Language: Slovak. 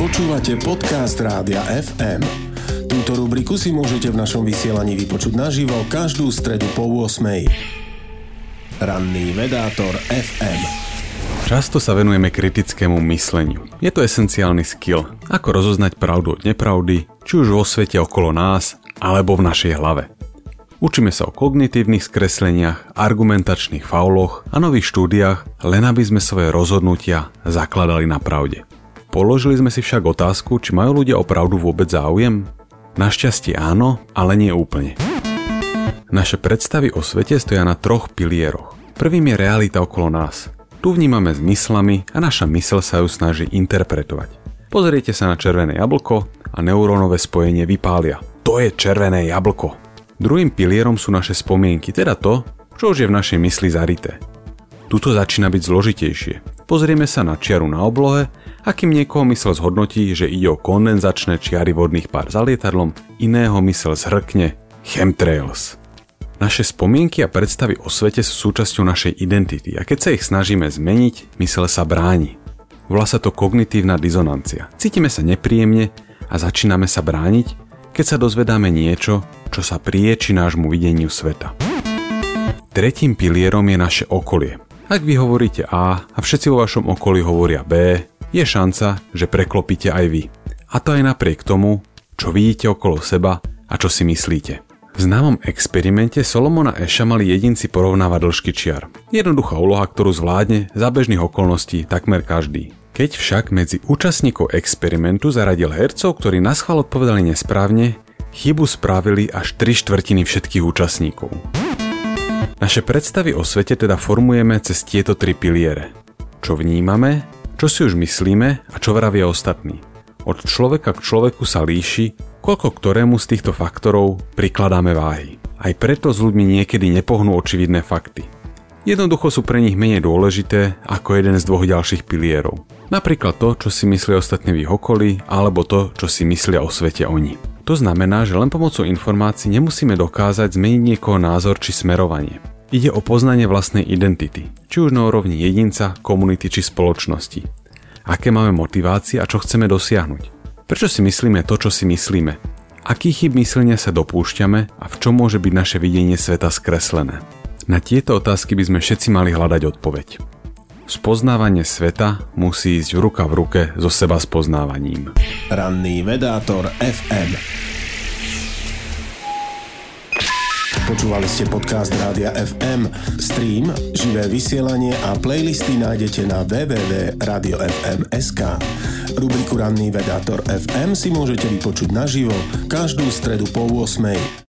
Počúvate podcast Rádia FM. Túto rubriku si môžete v našom vysielaní vypočuť naživo každú stredu po 8. Ranný vedátor FM. Často sa venujeme kritickému mysleniu. Je to esenciálny skill, ako rozoznať pravdu od nepravdy, či už vo svete okolo nás, alebo v našej hlave. Učíme sa o kognitívnych skresleniach, argumentačných fauloch a nových štúdiách, len aby sme svoje rozhodnutia zakladali na pravde. Položili sme si však otázku, či majú ľudia o pravdu vôbec záujem? Našťastie áno, ale nie úplne. Naše predstavy o svete stoja na troch pilieroch. Prvým je realita okolo nás. Tu vnímame zmyslami a naša mysl sa ju snaží interpretovať. Pozriete sa na červené jablko a neurónové spojenie vypália. To je červené jablko. Druhým pilierom sú naše spomienky, teda to, čo už je v našej mysli zarité. Tuto začína byť zložitejšie. Pozrieme sa na čiaru na oblohe a kým niekoho mysel zhodnotí, že ide o kondenzačné čiary vodných pár za lietadlom, iného mysel zhrkne chemtrails. Naše spomienky a predstavy o svete sú súčasťou našej identity a keď sa ich snažíme zmeniť, mysel sa bráni. Volá sa to kognitívna dizonancia. Cítime sa nepríjemne a začíname sa brániť, keď sa dozvedáme niečo, čo sa prieči nášmu videniu sveta. Tretím pilierom je naše okolie. Ak vy hovoríte A a všetci vo vašom okolí hovoria B, je šanca, že preklopíte aj vy. A to aj napriek tomu, čo vidíte okolo seba a čo si myslíte. V známom experimente Solomona Eša mali jedinci porovnávať dĺžky čiar. Jednoduchá úloha, ktorú zvládne za bežných okolností takmer každý. Keď však medzi účastníkov experimentu zaradil hercov, ktorí na schvál odpovedali nesprávne, chybu spravili až 3 štvrtiny všetkých účastníkov. Naše predstavy o svete teda formujeme cez tieto tri piliere. Čo vnímame, čo si už myslíme a čo vravia ostatní. Od človeka k človeku sa líši, koľko ktorému z týchto faktorov prikladáme váhy. Aj preto s ľuďmi niekedy nepohnú očividné fakty. Jednoducho sú pre nich menej dôležité ako jeden z dvoch ďalších pilierov. Napríklad to, čo si myslia ostatní v ich okolí, alebo to, čo si myslia o svete oni. To znamená, že len pomocou informácií nemusíme dokázať zmeniť niekoho názor či smerovanie. Ide o poznanie vlastnej identity, či už na úrovni jedinca, komunity či spoločnosti. Aké máme motivácie a čo chceme dosiahnuť. Prečo si myslíme to, čo si myslíme? Aký chyb myslenia sa dopúšťame a v čom môže byť naše videnie sveta skreslené? Na tieto otázky by sme všetci mali hľadať odpoveď. Spoznávanie sveta musí ísť ruka v ruke so seba spoznávaním. Ranný vedátor FM Počúvali ste podcast Rádia FM. Stream, živé vysielanie a playlisty nájdete na www.radiofm.sk. Rubriku Ranný vedátor FM si môžete vypočuť naživo každú stredu po 8.